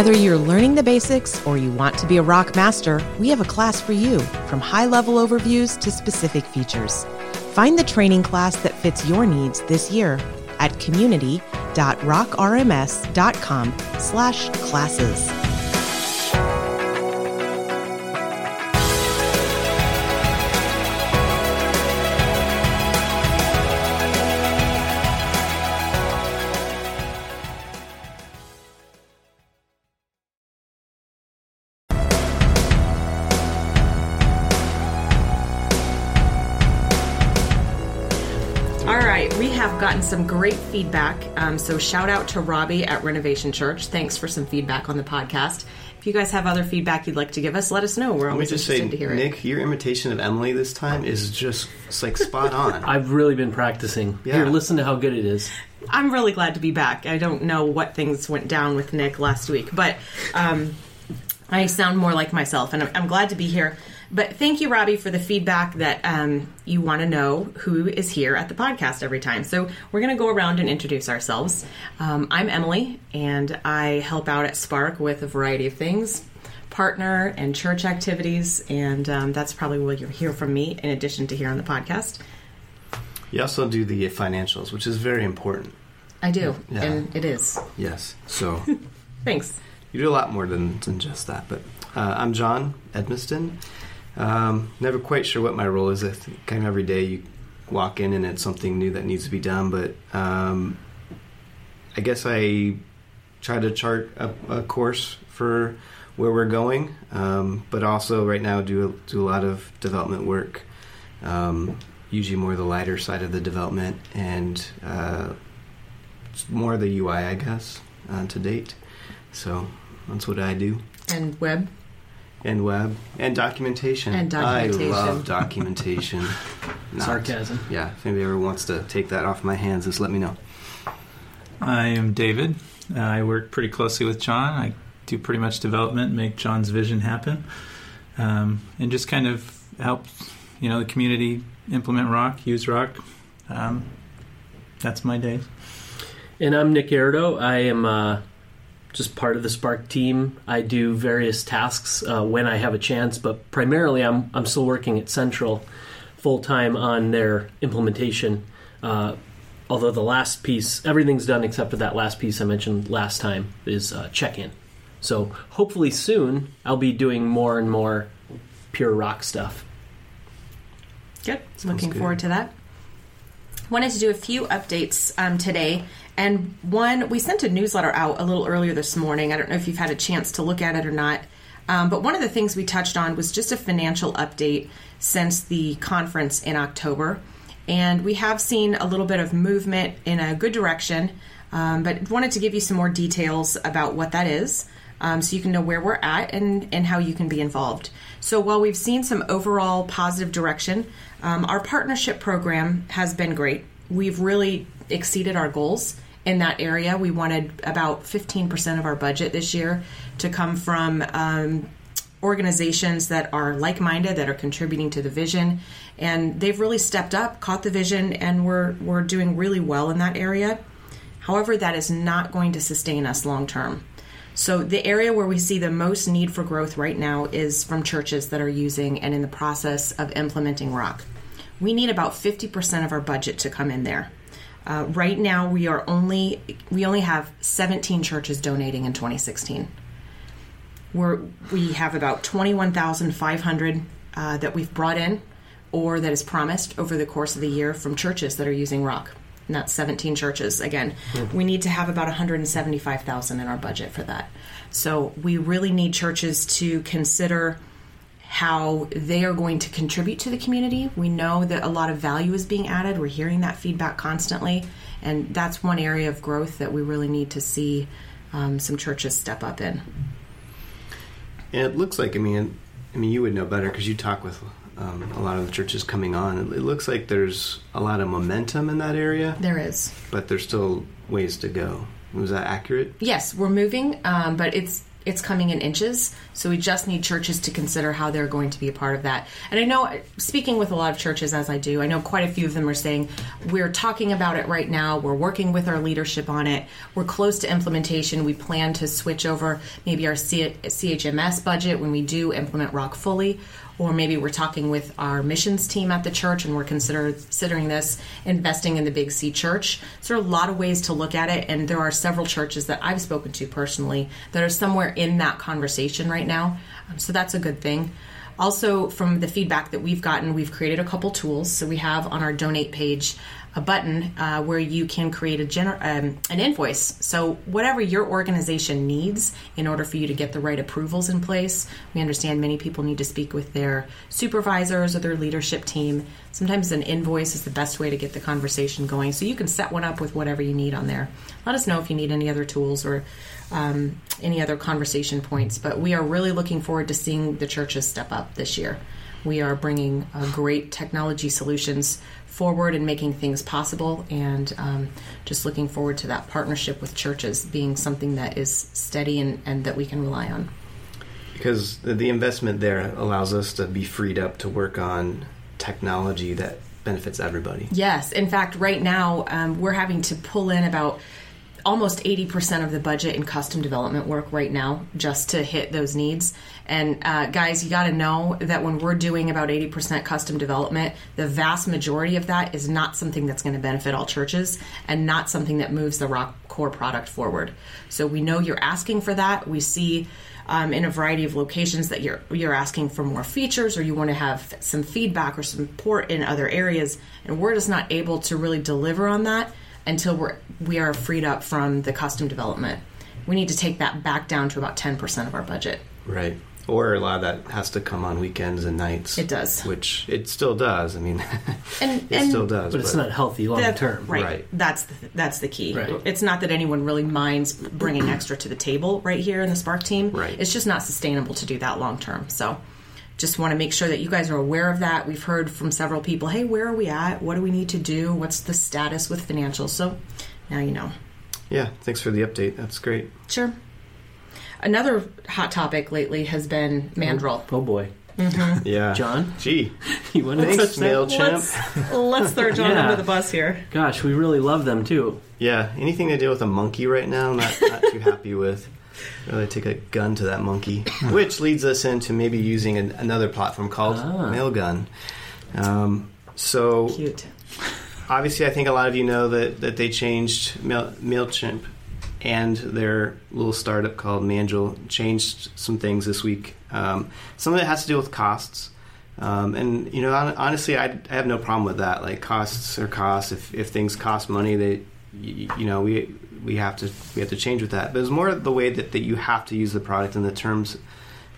Whether you're learning the basics or you want to be a rock master, we have a class for you, from high level overviews to specific features. Find the training class that fits your needs this year at community.rockrms.com slash classes. Gotten some great feedback. Um, so, shout out to Robbie at Renovation Church. Thanks for some feedback on the podcast. If you guys have other feedback you'd like to give us, let us know. We're Let always just interested say, to hear it. Nick, your imitation of Emily this time is just it's like spot on. I've really been practicing. Yeah. Here, listen to how good it is. I'm really glad to be back. I don't know what things went down with Nick last week, but um, I sound more like myself, and I'm, I'm glad to be here. But thank you, Robbie, for the feedback that um, you want to know who is here at the podcast every time. So we're going to go around and introduce ourselves. Um, I'm Emily, and I help out at Spark with a variety of things partner and church activities, and um, that's probably what you'll hear from me in addition to here on the podcast. You also do the financials, which is very important. I do, Yeah. and it is. Yes. So Thanks. you do a lot more than, than just that. But uh, I'm John Edmiston. Um, never quite sure what my role is. I think kind of every day you walk in and it's something new that needs to be done. But um, I guess I try to chart a, a course for where we're going, um, but also right now do do a lot of development work. Um, usually more the lighter side of the development and uh, more the UI, I guess, uh, to date. So that's what I do. And web. And web and documentation. And documentation. I love documentation. Not- Sarcasm. Yeah, if anybody ever wants to take that off my hands, just let me know. I am David. I work pretty closely with John. I do pretty much development, make John's vision happen, um, and just kind of help, you know, the community implement rock, use rock. Um, that's my day. And I'm Nick Airdo. I am uh, just part of the Spark team. I do various tasks uh, when I have a chance, but primarily I'm I'm still working at Central full time on their implementation. Uh, although the last piece, everything's done except for that last piece I mentioned last time is uh, check in. So hopefully soon I'll be doing more and more pure rock stuff. Good. Looking good. forward to that. Wanted to do a few updates um, today. And one, we sent a newsletter out a little earlier this morning. I don't know if you've had a chance to look at it or not. Um, but one of the things we touched on was just a financial update since the conference in October. And we have seen a little bit of movement in a good direction, um, but wanted to give you some more details about what that is um, so you can know where we're at and, and how you can be involved. So, while we've seen some overall positive direction, um, our partnership program has been great. We've really exceeded our goals in that area. We wanted about 15% of our budget this year to come from um, organizations that are like minded, that are contributing to the vision. And they've really stepped up, caught the vision, and we're, we're doing really well in that area. However, that is not going to sustain us long term. So, the area where we see the most need for growth right now is from churches that are using and in the process of implementing rock. We need about 50% of our budget to come in there. Uh, right now, we are only we only have 17 churches donating in 2016. We're, we have about 21,500 uh, that we've brought in or that is promised over the course of the year from churches that are using rock. And that's 17 churches. Again, we need to have about 175,000 in our budget for that. So we really need churches to consider how they are going to contribute to the community. We know that a lot of value is being added. We're hearing that feedback constantly, and that's one area of growth that we really need to see um, some churches step up in. And it looks like, I mean, I mean, you would know better because you talk with um, a lot of the churches coming on. It, looks like there's a lot of momentum in that area, There is. but there's still ways to go. Was that accurate? Yes, we're moving, um, but it's it's coming in inches. So we just need churches to consider how they're going to be a part of that. And I know, speaking with a lot of churches as I do, I know quite a few of them are saying, we're talking about it right now. We're working with our leadership on it. We're close to implementation. We plan to switch over maybe our CHMS budget when we do implement Rock fully or maybe we're talking with our missions team at the church and we're consider, considering this investing in the Big C church. So there are a lot of ways to look at it, and there are several churches that I've spoken to personally that are somewhere in that conversation right now. Um, so that's a good thing. Also, from the feedback that we've gotten, we've created a couple tools. So we have on our donate page a button uh, where you can create a gener- um, an invoice. So whatever your organization needs in order for you to get the right approvals in place. We understand many people need to speak with their supervisors or their leadership team. Sometimes an invoice is the best way to get the conversation going. So you can set one up with whatever you need on there. Let us know if you need any other tools or um, any other conversation points. But we are really looking forward to seeing the churches step up this year. We are bringing uh, great technology solutions forward and making things possible, and um, just looking forward to that partnership with churches being something that is steady and, and that we can rely on. Because the investment there allows us to be freed up to work on technology that benefits everybody. Yes. In fact, right now, um, we're having to pull in about almost 80% of the budget in custom development work right now just to hit those needs. And uh, guys, you got to know that when we're doing about 80% custom development, the vast majority of that is not something that's going to benefit all churches and not something that moves the Rock core product forward. So we know you're asking for that. We see um, in a variety of locations that you're you're asking for more features or you want to have some feedback or support in other areas, and we're just not able to really deliver on that until we're we are freed up from the custom development. We need to take that back down to about ten percent of our budget. Right. Or a lot of that has to come on weekends and nights. It does. Which it still does. I mean, And- it and- still does. but it's not healthy long That- term. Right. Right. That's the, that's the key. Right. It's not that anyone really minds bringing extra to the table right here in the Spark team. Right. It's just not sustainable to do that long term. So just want to make sure that you guys are aware of that. We've heard from several people, hey, where are we at? What do we need to do? What's the status with financials? So now you know. Yeah. Thanks for the update. That's great. Sure. Another hot topic lately has been Mandrill. Oh, oh boy, mm-hmm. Yeah. John, Gee. you want to Thanks, touch that? Mailchimp. Let's throw John Yeah. under the bus here. Gosh, we really love them too. Yeah. Anything to deal with a monkey right now, I'm not, not too happy with. Really take a gun to that monkey. Which leads us into maybe using an, another platform called Ah. Mailgun. Um, so Cute. obviously, I think a lot of you know that, that they changed Mail, MailChimp and their little startup called Mandrill changed some things this week. Um, some of it has to do with costs. Um, and, you know, honestly, I, I have no problem with that. Like, costs are costs. If, if things cost money, they, you, you know, we, we have to we have to change with that. But it's more the way that, that you have to use the product and the terms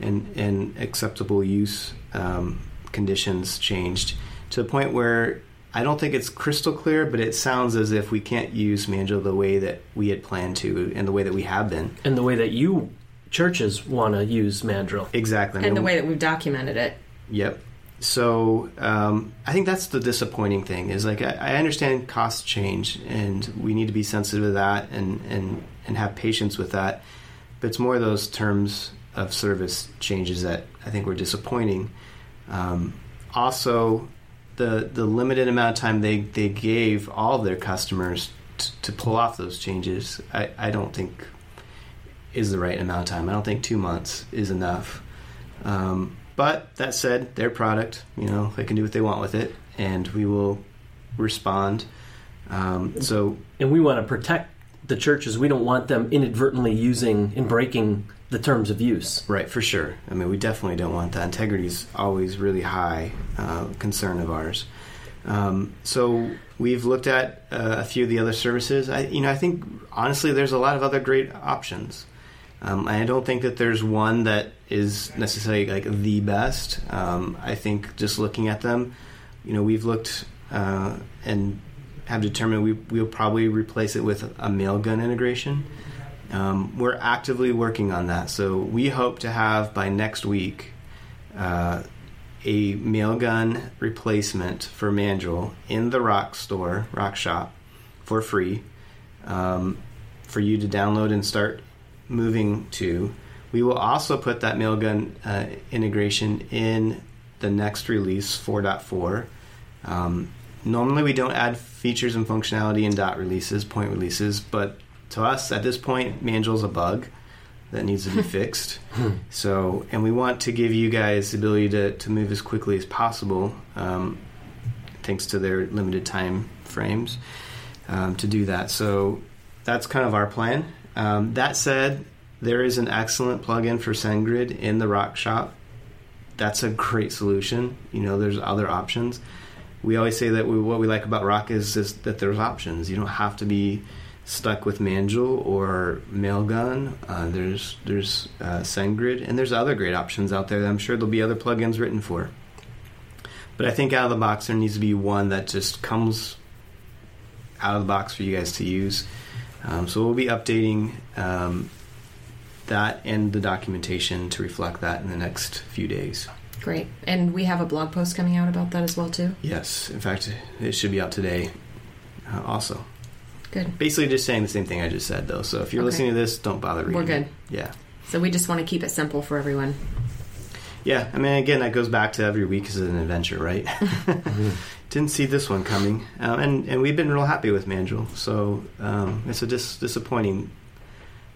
and, and acceptable use um, conditions changed to the point where I don't think it's crystal clear, but it sounds as if we can't use Mandrill the way that we had planned to and the way that we have been. And the way that you churches want to use Mandrill. Exactly. I And the way that we've documented it. Yep. So um, I think that's the disappointing thing is like I, I understand costs change and we need to be sensitive to that and, and, and have patience with that. But it's more those terms of service changes that I think were disappointing. Um, also, the the limited amount of time they, they gave all of their customers t- to pull off those changes, I, I don't think is the right amount of time. I don't think two months is enough. Um, but that said, their product, you know, they can do what they want with it, and we will respond. Um, so, And we want to protect the churches. We don't want them inadvertently using and breaking the terms of use. right, for sure. I mean, we definitely don't want that. Integrity is always really high uh, concern of ours. Um, so we've looked at uh, a few of the other services. I, you know, I think honestly, there's a lot of other great options. Um, I don't think that there's one that is necessarily like the best. Um, I think just looking at them, you know, we've looked uh, and have determined we, we'll probably replace it with a mailgun integration. Um, we're actively working on that, so we hope to have by next week uh, a mailgun replacement for Mandrill in the Rock store, Rock Shop, for free um, for you to download and start moving to. We will also put that Mailgun uh, integration in the next release 4.4. Um, normally, we don't add features and functionality in dot releases, point releases, but to us at this point, Mandrill's a bug that needs to be fixed. So, and we want to give you guys the ability to, to move as quickly as possible, um, thanks to their limited time frames, um, to do that. So, that's kind of our plan. Um, that said, there is an excellent plugin for SendGrid in the Rock Shop. That's a great solution. You know, there's other options. We always say that we, what we like about Rock is, that there's options. You don't have to be stuck with Mandrill or Mailgun. Uh, there's there's uh, SendGrid, and there's other great options out there that I'm sure there'll be other plugins written for. But I think out of the box, there needs to be one that just comes out of the box for you guys to use. Um, so we'll be updating um, that and the documentation to reflect that in the next few days. Great. And we have a blog post coming out about that as well too. Yes, in fact, it should be out today. Uh, also, Good. basically just saying the same thing I just said, though. So if you're Okay. listening to this, don't bother reading. We're good. it. Yeah, So we just want to keep it simple for everyone. yeah. I mean, again, that goes back to every week is an adventure, right? Didn't see this one coming, um, and and we've been real happy with Mandrill. So um, it's a dis- disappointing.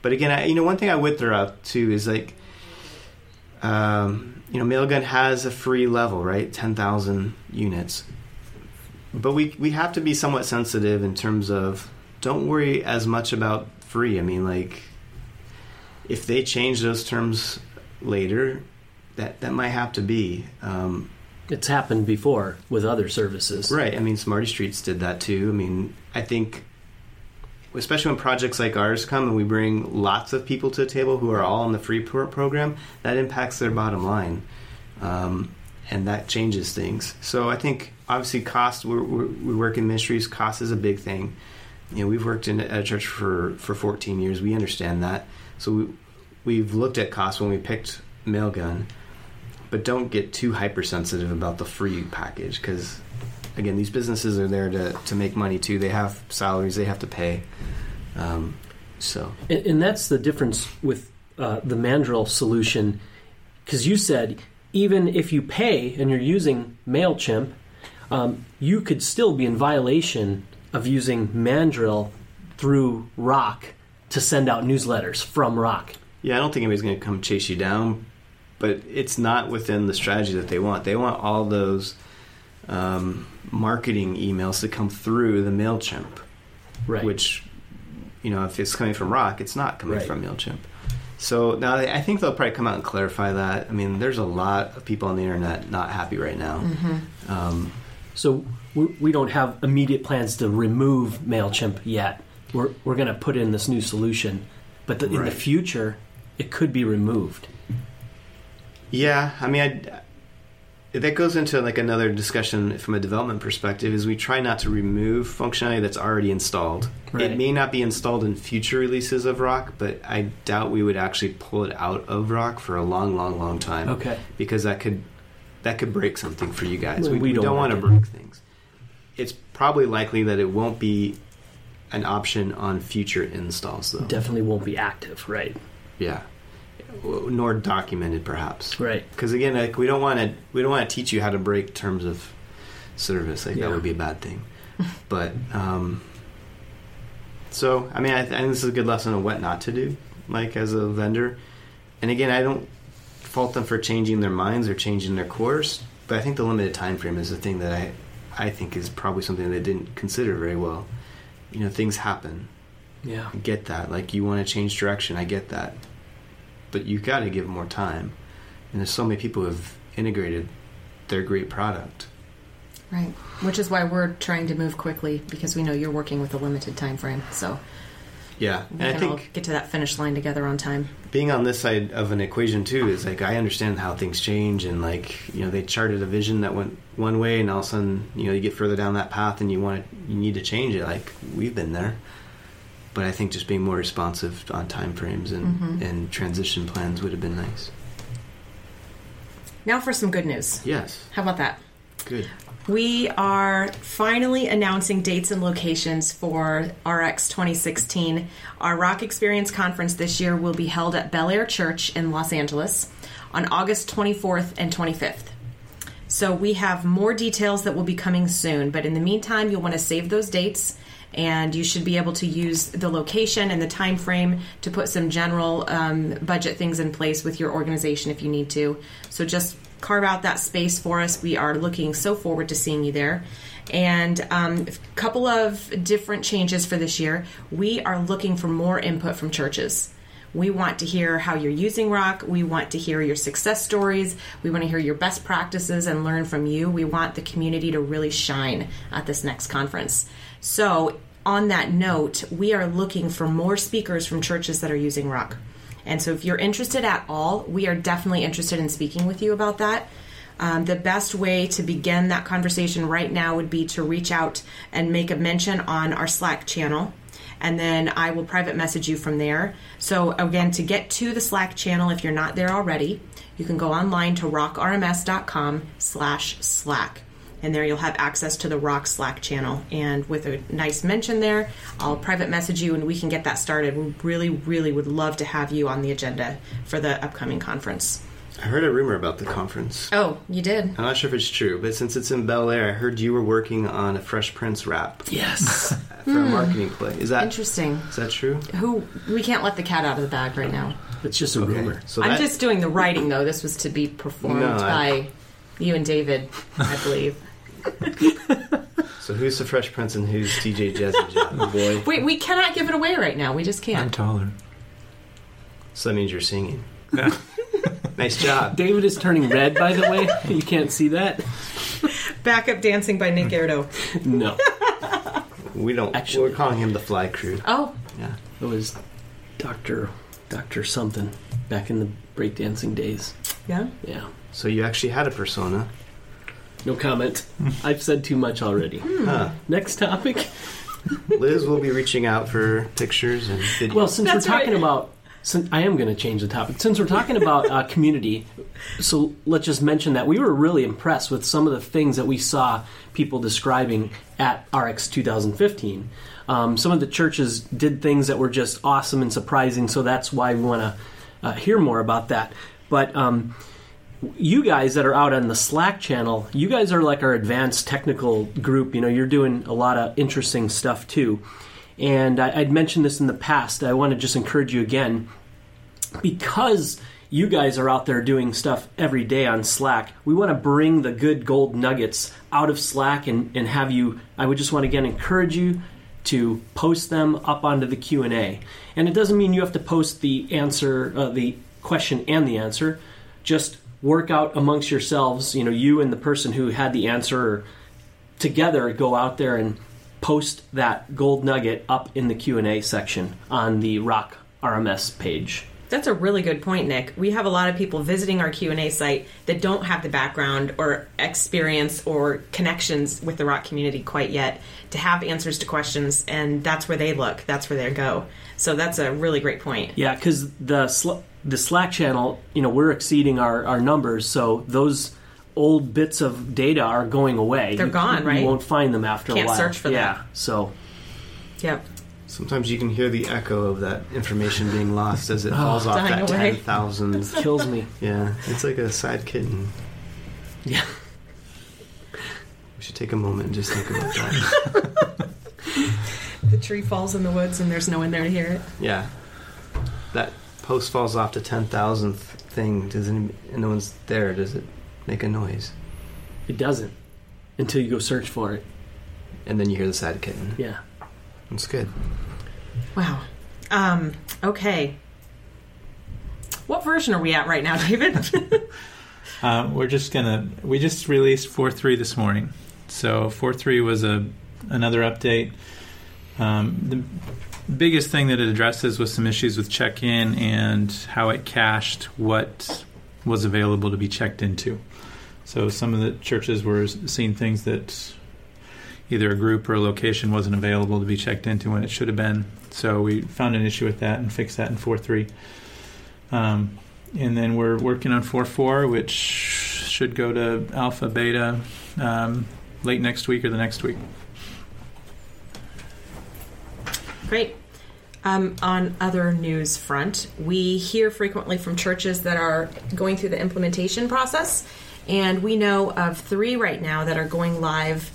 But again, I, you know, one thing I would throw out too is like, um, you know, Mailgun has a free level, right? Ten thousand units. But we we have to be somewhat sensitive in terms of don't worry as much about free. I mean, like if they change those terms later, that that might have to be. Um, It's happened before with other services. Right. I mean, SmartyStreets did that too. I mean, I think, especially when projects like ours come and we bring lots of people to the table who are all on the free pro- program, that impacts their bottom line. Um, and that changes things. So I think, obviously, cost, we're, we're, we work in ministries, cost is a big thing. You know, we've worked in at a church for, for 14 years. We understand that. So we, we've looked at cost when we picked Mailgun but don't get too hypersensitive about the free package because again these businesses are there to, to make money too they have salaries they have to pay um, so And, and that's the difference with uh, the Mandrill solution, because you said even if you pay and you're using Mailchimp, um, you could still be in violation of using Mandrill through Rock to send out newsletters from Rock. yeah i don't think anybody's going to come chase you down but it's not within the strategy that they want they want all those um, marketing emails to come through the mailchimp Right. which you know if it's coming from rock it's not coming Right. from mailchimp so now I I think they'll probably come out and clarify that. I mean, there's a lot of people on the internet not happy right now. Um, So we, we don't have immediate plans to remove Mailchimp yet. We're we're going to put in this new solution, but the, in the future, it could be removed. Yeah, I mean, I, that goes into like another discussion from a development perspective. Is we try not to remove functionality that's already installed. Right. It may not be installed in future releases of Rock, but I doubt we would actually pull it out of Rock for a long, long, long time. Okay. because that could that could break something for you guys. We, we we don't don't, want to break things. It's probably likely that it won't be an option on future installs, though. Definitely won't be active. Right. Yeah, nor documented, perhaps. Right. Because again, like we don't want to we don't want to teach you how to break terms of service. Like Yeah. that would be a bad thing. but um, so I mean, I, th- I think this is a good lesson on what not to do, like as a vendor. And again, I don't fault them for changing their minds or changing their course, but I think the limited time frame is the thing that I I think is probably something they didn't consider very well. You know, things happen. Yeah. I get that. Like you want to change direction. I get that. But you got to give more time. And there's so many people who have integrated their great product. Right. Which is why we're trying to move quickly because we know you're working with a limited time frame. So Yeah, we and I think get to that finish line together on time. being on this side of an equation too is like I understand how things change and like you know they charted a vision that went one way and all of a sudden you know you get further down that path and you want to, you need to change it. Like we've been there, but I think just being more responsive on time frames and Mhm. and transition plans would have been nice. Now for some good news. Yes, How about that? good. We are finally announcing dates and locations for RX 2016. Our Rock Experience Conference this year will be held at Bel Air Church in Los Angeles on August 24th and 25th. So we have more details that will be coming soon, but in the meantime, you'll want to save those dates and you should be able to use the location and the time frame to put some general um, budget things in place with your organization if you need to. So just carve out that space for us. We are looking so forward to seeing you there. And um, a couple of different changes for this year. We are looking for more input from churches. We want to hear how you're using rock. We want to hear your success stories. We want to hear your best practices and learn from you. We want the community to really shine at this next conference. So, on that note, we are looking for more speakers from churches that are using rock. And so, if you're interested at all, we are definitely interested in speaking with you about that. Um, the best way to begin that conversation right now would be to reach out and make a mention on our Slack channel and then I will private message you from there. So again, to get to the Slack channel, if you're not there already, you can go online to rockrms.com slash Slack. And there you'll have access to the Rock Slack channel. And with a nice mention there, I'll private message you and we can get that started. We really, really would love to have you on the agenda for the upcoming conference. I heard a rumor about the conference. Oh, you did? I'm not sure if it's true, but since it's in Bel Air, I heard you were working on a Fresh Prince rap Yes. for a hmm. marketing play. Is that Interesting. Is that true? Who we can't let the cat out of the bag right now. it's just a rumor. So I'm that- just doing the writing though. This was to be performed No, I- by you and David, I believe. So who's the Fresh Prince and who's DJ Jazzy Job? Boy. Wait, we cannot give it away right now. We just can't. I'm can't. taller. So that means you're singing. nice job. David is turning red, by the way. You can't see that? Backup dancing by Nick Airdo. No. We don't. Actually- we're calling him the Fly Crew. Oh, Yeah. It was Dr. Dr. something back in the breakdancing days. yeah. Yeah. So you actually had a persona. No comment. I've said too much already. Huh. Next topic. Liz will be reaching out for pictures and videos. Well, since That's we're talking right. about, since I am going to change the topic. Since we're talking about uh, community, so let's just mention that we were really impressed with some of the things that we saw people describing at RX 2015. Um, some of the churches did things that were just awesome and surprising, so that's why we want to uh, hear more about that. But um, you guys that are out on the Slack channel, you guys are like our advanced technical group. You know, you're doing a lot of interesting stuff too. And I, I'd mentioned this in the past. I want to just encourage you again because you guys are out there doing stuff every day on Slack. We want to bring the good gold nuggets out of Slack and, and have you. I would just want to again encourage you to post them up onto the Q and A. And it doesn't mean you have to post the answer, uh, the question and the answer. Just work out amongst yourselves. You know, you and the person who had the answer together go out there and post that gold nugget up in the q&a section on the rock rms page That's a really good point, Nick. We have a lot of people visiting our Q&A site that don't have the background or experience or connections with the rock community quite yet to have answers to questions and that's where they look. That's where they go. So that's a really great point. yeah because the sl- the slack channel you know we're exceeding our, our numbers so those old bits of data are going away They're You- gone, you right? won't find them after Can't a while search for them. yeah so Yep. Sometimes you can hear the echo of that information being lost as it oh, falls off that away. ten thousand. kills me Yeah, it's like a sad kitten. yeah We should take a moment and just think about that. The tree falls in the woods and there's no one there to hear it. yeah, that post falls off the ten thousandth thing. Does any, no one's there? Does it make a noise? it doesn't until you go search for it And then you hear the sad kitten. yeah that's good. Wow. Um, okay. What version are we at right now, David? Uh, we're just gonna. We just released four three this morning. So four three was a another update. Um, the biggest thing that it addresses was some issues with check in and how it cached what was available to be checked into. So some of the churches were seeing things that either a group or a location wasn't available to be checked into when it should have been. So we found an issue with that and fixed that in four three. Um, and then we're working on 4.4, which should go to alpha, beta um, late next week or the next week. Great. Um, on other news front, we hear frequently from churches that are going through the implementation process, and we know of three right now that are going live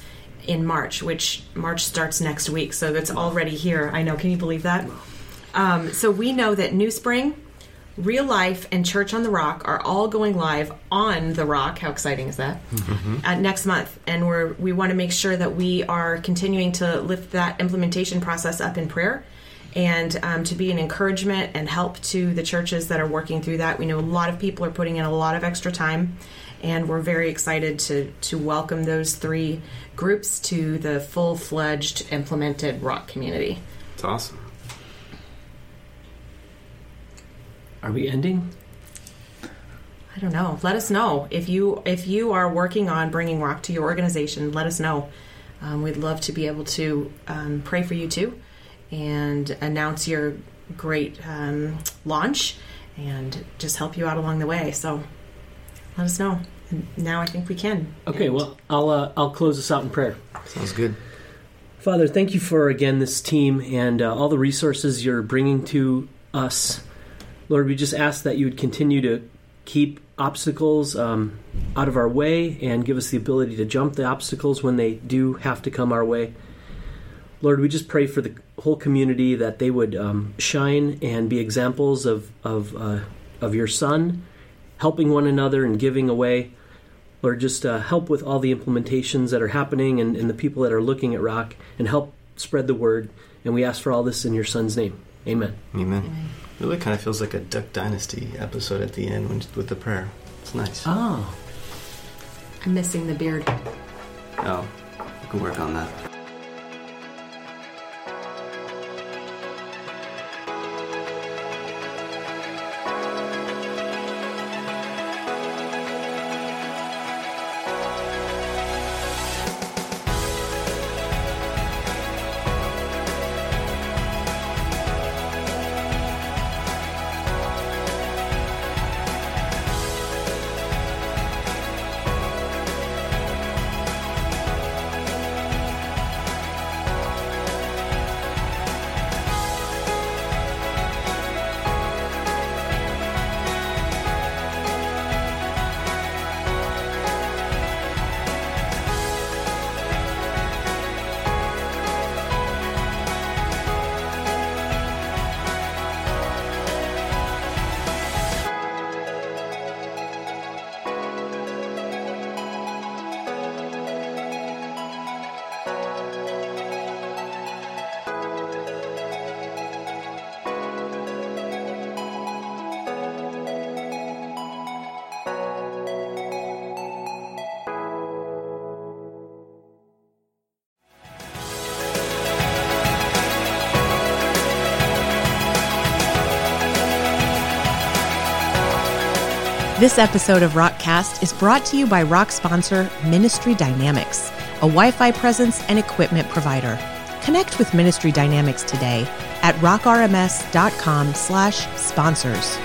in March, which March starts next week, so that's already here. I know. Can you believe that? Um, so we know that NewSpring, Real Life, and Church on the Rock are all going live on the Rock. How exciting is that? Uh, next month, and we're we want to make sure that we are continuing to lift that implementation process up in prayer. And um, to be an encouragement and help to the churches that are working through that. We know a lot of people are putting in a lot of extra time, and we're very excited to to welcome those three groups to the full fledged implemented rock community. It's awesome. Are we ending? I don't know. Let us know if you if you are working on bringing rock to your organization. Let us know. Um, we'd love to be able to um, pray for you too, and announce your great um, launch, and just help you out along the way. So let us know. And now I think we can. Okay, And well, I'll uh, I'll close this out in prayer. Sounds good. Father, thank you for again this team and uh, all the resources you're bringing to us. Lord, we just ask that you would continue to keep obstacles um, out of our way and give us the ability to jump the obstacles when they do have to come our way. Lord, we just pray for the whole community that they would um, shine and be examples of of uh, of your Son, helping one another and giving away. Lord, just uh, help with all the implementations that are happening and, and the people that are looking at Rock and help spread the word. And we ask for all this in your Son's name. Amen. Amen. It really kind of feels like a Duck Dynasty episode at the end when, with the prayer. It's nice. Oh. I'm missing the beard. Oh, we can work on that. This episode of Rockcast is brought to you by Rock sponsor Ministry Dynamics, a Wi Fi presence and equipment provider. Connect with Ministry Dynamics today at rockrms.com slash sponsors.